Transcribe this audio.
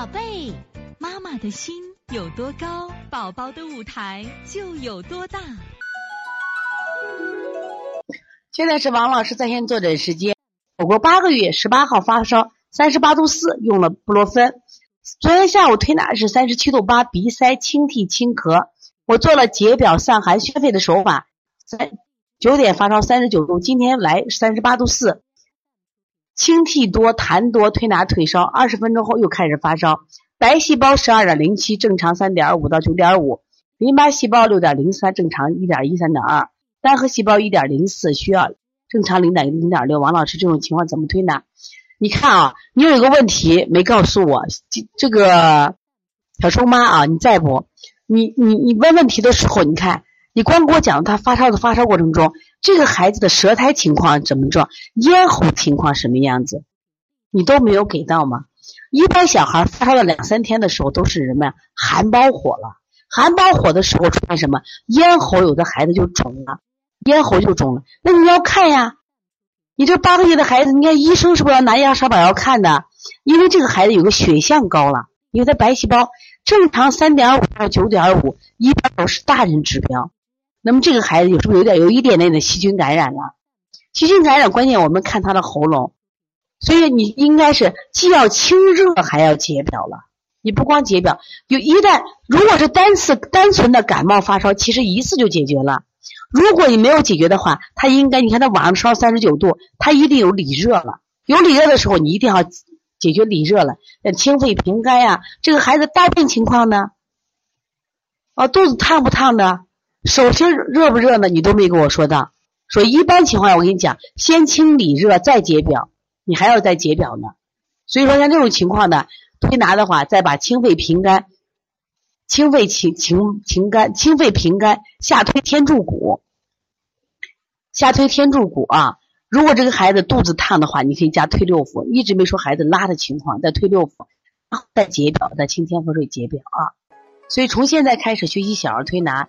宝贝，妈妈的心有多高，宝宝的舞台就有多大。现在是王老师在线坐诊时间。我国八个月，十八号发烧，三十八度四，用了布洛芬。昨天下午推拿是三十七度八，鼻塞、清涕、清咳。我做了解表散寒宣肺的手法。三九点发烧三十九度，今天来三十八度四。清涕多，痰多，推拿退烧。二十分钟后又开始发烧，白细胞十二点零七，正常三点五到九点五，淋巴细胞六点零三，正常一点一三点二，单核细胞一点零四，需要正常零点零点六。王老师，这种情况怎么推拿？你看啊，你有一个问题没告诉我，这这个小周妈啊，你在不，你你你问问题的时候，你看。你光给我讲他发烧的发烧过程中，这个孩子的舌苔情况怎么着，咽喉情况什么样子，你都没有给到吗？一般小孩发烧了两三天的时候都是什么呀？寒包火了，寒包火的时候出现什么？咽喉有的孩子就肿了，咽喉就肿了。那你要看呀，你这八个月的孩子，你看医生是不是要拿牙刷把要看的？因为这个孩子有个血象高了，因为他白细胞正常三点五到九点五，一般都是大人指标。那么这个孩子有是不是有点有一点点的细菌感染了？细菌感染关键我们看他的喉咙，所以你应该是既要清热还要解表了。你不光解表，就一旦如果是单次单纯的感冒发烧，其实一次就解决了。如果你没有解决的话，他应该你看他晚上烧三十九度，他一定有里热了。有里热的时候，你一定要解决里热了，清肺平肝呀。这个孩子大便情况呢？哦，肚子烫不烫的？手心热不热呢？你都没跟我说到。说一般情况下，我跟你讲，先清理热再解表，你还要再解表呢。所以说像这种情况呢，推拿的话，再把清肺平肝、清肺清清清肝、清肺平肝下推天柱骨，下推天柱骨啊。如果这个孩子肚子烫的话，你可以加推六腑。一直没说孩子拉的情况，再推六腑，再解表，再清天河水解表啊。所以从现在开始学习小儿推拿。